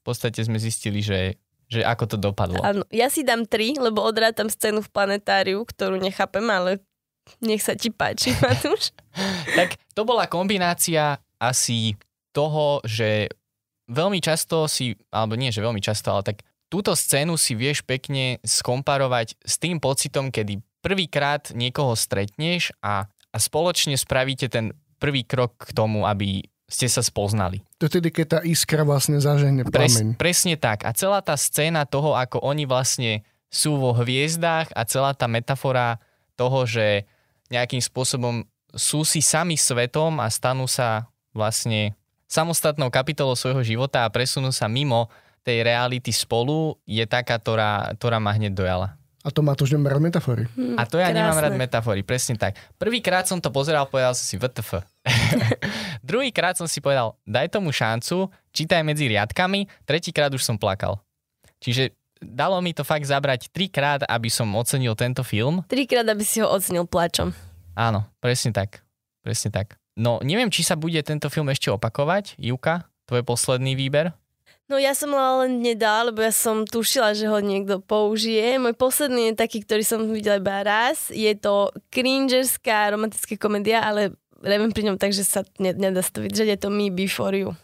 v podstate sme zistili, že, že ako to dopadlo. Áno, ja si dám tri, lebo odrátam scénu v planetáriu, ktorú nechápem, ale nech sa ti páči, Matúš. tak to bola kombinácia asi toho, že veľmi často si, alebo nie, že veľmi často, ale tak túto scénu si vieš pekne skomparovať s tým pocitom, kedy prvýkrát niekoho stretneš a, a spoločne spravíte ten prvý krok k tomu, aby ste sa spoznali. To tedy, keď tá iskra vlastne zažehne Pres, presne tak. A celá tá scéna toho, ako oni vlastne sú vo hviezdách a celá tá metafora toho, že nejakým spôsobom sú si sami svetom a stanú sa vlastne samostatnou kapitolou svojho života a presunú sa mimo tej reality spolu je taká, ktorá, ktorá ma hneď dojala. A to má to, že nemá rád metafory. Hmm, a to ja krásne. nemám rád metafory, presne tak. Prvýkrát som to pozeral, povedal som si VTF. Druhýkrát som si povedal, daj tomu šancu, čítaj medzi riadkami, tretíkrát už som plakal. Čiže dalo mi to fakt zabrať trikrát, aby som ocenil tento film. Trikrát, aby si ho ocenil plačom. Áno, presne tak. Presne tak. No, neviem, či sa bude tento film ešte opakovať. Juka, tvoj posledný výber? No ja som len nedal, lebo ja som tušila, že ho niekto použije. Môj posledný je taký, ktorý som videla iba raz. Je to cringerská romantická komédia, ale reviem pri ňom tak, že sa nedá staviť, že je to Me Before You.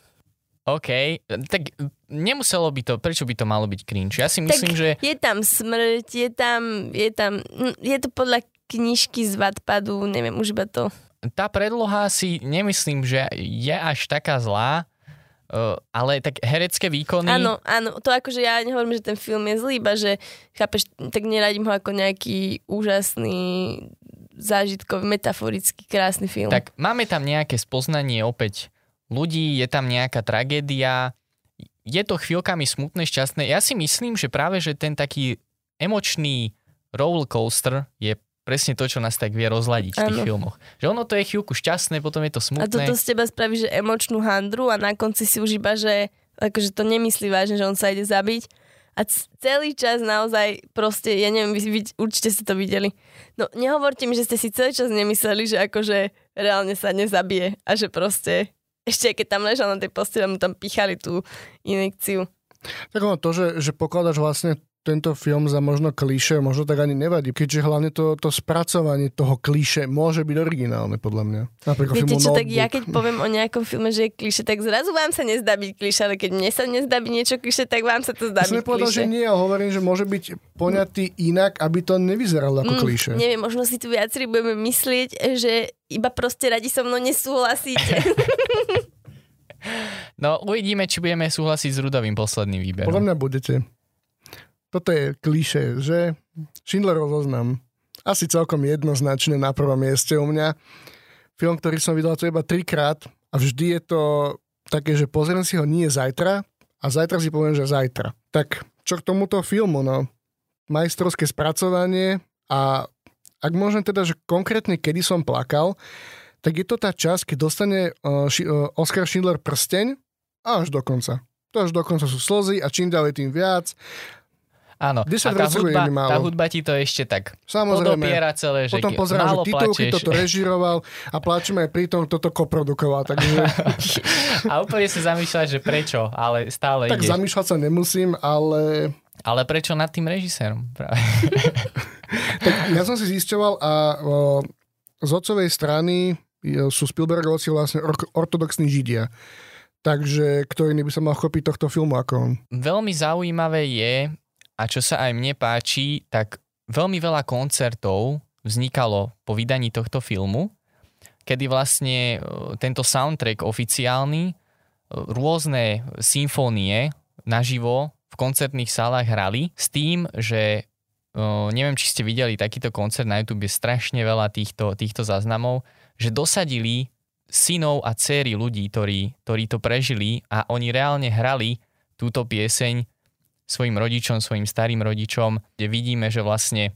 OK, tak nemuselo by to, prečo by to malo byť cringe? Ja si myslím, tak že... je tam smrť, je tam, je tam, je to podľa knižky z Wattpadu, neviem už iba to. Tá predloha si nemyslím, že je až taká zlá, Uh, ale tak herecké výkony... Áno, áno, to akože ja nehovorím, že ten film je zlý, iba že, chápeš, tak neradím ho ako nejaký úžasný zážitkový, metaforický, krásny film. Tak máme tam nejaké spoznanie opäť ľudí, je tam nejaká tragédia, je to chvíľkami smutné, šťastné. Ja si myslím, že práve, že ten taký emočný roller coaster je presne to, čo nás tak vie rozladiť v tých Áno. filmoch. Že ono to je chvíľku šťastné, potom je to A smutné. toto z teba spraví, že emočnú handru a na konci si už iba, že akože to nemyslí vážne, že on sa ide zabiť. A celý čas naozaj proste, ja neviem, vy, vy určite ste to videli. No nehovorte mi, že ste si celý čas nemysleli, že akože reálne sa nezabije a že proste ešte keď tam ležal na tej posteli a mu tam pichali tú injekciu. Tak ono to, že, že pokladaš vlastne tento film za možno klíše, možno tak ani nevadí, keďže hlavne to, to spracovanie toho klíše môže byť originálne, podľa mňa. Napríklad Viete filmu čo, tak Notebook. ja keď poviem o nejakom filme, že je kliše, tak zrazu vám sa nezdá byť kliše, ale keď mne sa nezdá byť niečo kliše, tak vám sa to zdá byť nepovedal, kliše. že nie, hovorím, že môže byť poňatý inak, aby to nevyzeralo ako Mm, klíše. Neviem, možno si tu viacerí budeme myslieť, že iba proste radi so mnou nesúhlasíte. No uvidíme, či budeme súhlasiť s Rudovým posledným Podľa výberom. mňa budete. Toto je klíše, že Schindlerov zoznam. Asi celkom jednoznačne na prvom mieste u mňa. Film, ktorý som videl to iba trikrát a vždy je to také, že pozriem si ho nie zajtra a zajtra si poviem, že zajtra. Tak čo k tomuto filmu, no? Majstrovské spracovanie a ak môžem teda, že konkrétne kedy som plakal, tak je to tá časť, keď dostane Ši- uh, Oscar Schindler prsteň a až do konca. To až do konca sú slzy a čím ďalej tým viac. Áno, 10 a tá hudba, málo. tá hudba ti to ešte tak Samozrejme. podopiera celé, že Potom pozerám, že málo titulky plačeš. toto režiroval a plačeme aj pri tom, kto to koprodukoval. Takže A úplne si zamýšľaš, že prečo, ale stále tak ideš. zamýšľať sa nemusím, ale Ale prečo nad tým režisérom? Práve. tak ja som si zisťoval a o, z otcovej strany sú Spielbergovci vlastne or- ortodoxní židia. Takže kto iný by sa mal chopiť tohto filmu ako on. Veľmi zaujímavé je, a čo sa aj mne páči, tak veľmi veľa koncertov vznikalo po vydaní tohto filmu, kedy vlastne e, tento soundtrack oficiálny, e, rôzne symfónie naživo v koncertných sálach hrali s tým, že e, neviem, či ste videli takýto koncert na YouTube, je strašne veľa týchto, týchto záznamov, že dosadili synov a céry ľudí, ktorí, ktorí to prežili a oni reálne hrali túto pieseň svojim rodičom, svojim starým rodičom, kde vidíme, že vlastne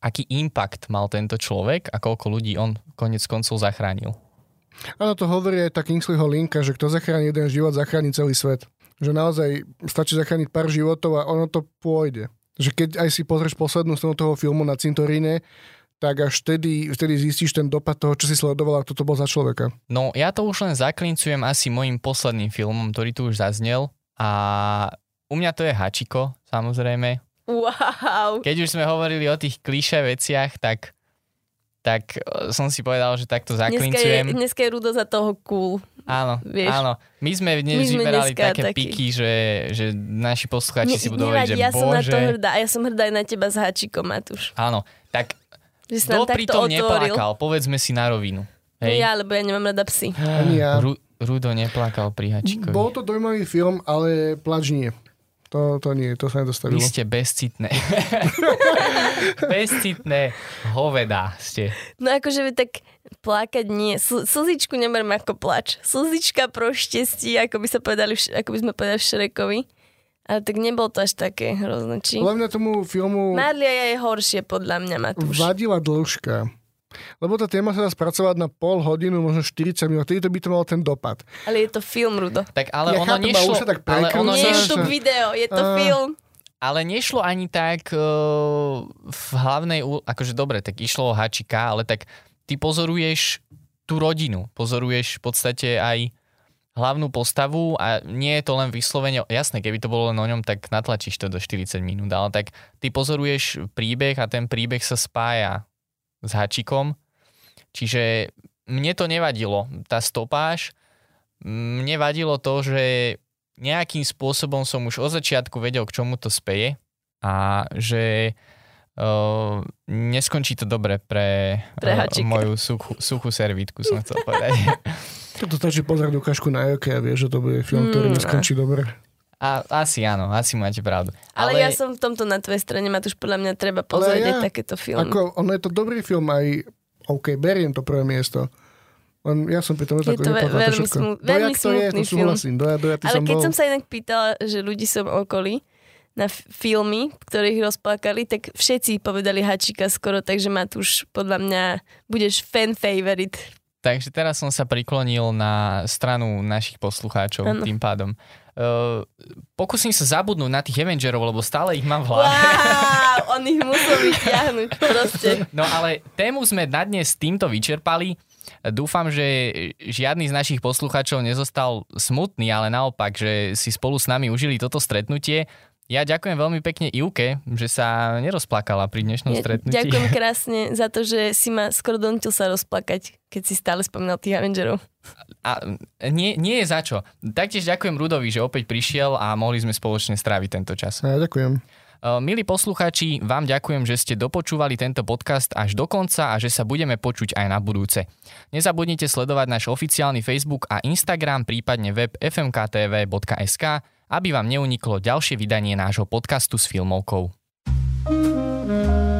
aký impact mal tento človek a koľko ľudí on konec koncov zachránil. Áno, to hovorí aj tá Kingsleyho linka, že kto zachráni jeden život, zachráni celý svet. Že naozaj stačí zachrániť pár životov a ono to pôjde. Že keď aj si pozrieš poslednú scénu toho filmu na cintoríne, tak až vtedy, vtedy zistíš ten dopad toho, čo si sledoval a kto to bol za človeka. No ja to už len zaklincujem asi môjim posledným filmom, ktorý tu už zaznel a u mňa to je Hačiko, samozrejme. Wow. Keď už sme hovorili o tých klišé veciach, tak, tak e, som si povedal, že takto Dneska je, zaklincujem. dneska je Rudo za toho cool. Áno, Vieš. áno. My sme dnes sme vyberali dneska také takí. piky, že, že naši poslucháči si budú hovoriť, že ja som na bože. to hrdá ja som hrdá aj na teba s háčikom, Matúš. Áno, tak Že si nám kto pri tom otvoril. neplakal? Povedzme si na rovinu. Hej? ja, lebo ja nemám rada psy. Ani ja. Ru, Rudo neplakal pri Hačikovi. Bol to dojímavý film, ale plač nie. To, to nie, to sa Vy nedostavilo. ste bezcitné. bezcitné hovedá ste. No akože tak plakať nie. Sl- slzičku neberiem ako plač. Slzička pro šťastí, ako by, sa povedali, ako by sme povedali Šrekovi. Ale tak nebol to až také hrozné. Či? Podľa mňa tomu filmu Marlia je horšie podľa mňa, Matúš. vadila dĺžka. Lebo tá téma sa dá spracovať na pol hodinu, možno 40 minút, vtedy to by to malo ten dopad. Ale je to film, Rudo. Tak ale Ja ono chápem, nešlo, už sa tak ale ono Nie je YouTube video, je to Á. film. ale nešlo ani tak uh, v hlavnej, akože dobre, tak išlo o Hačika, ale tak ty pozoruješ tú rodinu, pozoruješ v podstate aj hlavnú postavu a nie je to len vyslovene, jasné, keby to bolo len o ňom, tak natlačíš to do 40 minút, ale tak ty pozoruješ príbeh a ten príbeh sa spája s Hačikom, čiže mne to nevadilo, tá stopáž, mne vadilo to, že nejakým spôsobom som už od začiatku vedel, k čomu to speje a že uh, neskončí to dobre pre, Pre uh, moju suchú, suchú servítku, som chcel povedať. Toto stačí pozrieť ukážku na Joke a vieš, že to bude film, ktorý Mm, neskončí dobre. A, asi áno, asi máte pravdu. Ale, ja som v tomto na tvojej strane, Matúš, podľa mňa treba pozrieť ja- aj takéto filmy. Ako, ono je to dobrý film aj OK, beriem to prvé miesto. Len ja som pri tom Je to ve- veľmi, všetko. smut, Dojak veľmi to je, to film. súhlasím. Doja, dojatý Ale som keď bol. som sa inak pýtala, že ľudí som okolí na f- filmy, ktorých rozplakali, tak všetci povedali Hačika skoro, takže ma tu už podľa mňa budeš fan favorite. Takže teraz som sa priklonil na stranu našich poslucháčov Áno. tým pádom. Uh, pokúsim sa zabudnúť na tých Avengerov, lebo stále ich mám v hlave. Wow, on ich musel vyťahnuť, proste. No ale tému sme na dnes týmto vyčerpali. Dúfam, že žiadny z našich poslucháčov nezostal smutný, ale naopak, že si spolu s nami užili toto stretnutie. Ja ďakujem veľmi pekne Ivke, že sa nerozplakala pri dnešnom Ja stretnutí. Ďakujem krásne za to, že si ma skoro donutil sa rozplakať, keď si stále spomínal tých Avengerov. A nie, nie je za čo. Taktiež ďakujem Rudovi, že opäť prišiel a mohli sme spoločne stráviť tento čas. Ja, ďakujem. Uh, Milí poslucháči, vám ďakujem, že ste dopočúvali tento podcast až do konca a že sa budeme počuť aj na budúce. Nezabudnite sledovať náš oficiálny Facebook a Instagram, prípadne web fmktv.sk, aby vám neuniklo ďalšie vydanie nášho podcastu s filmovkou. Mm.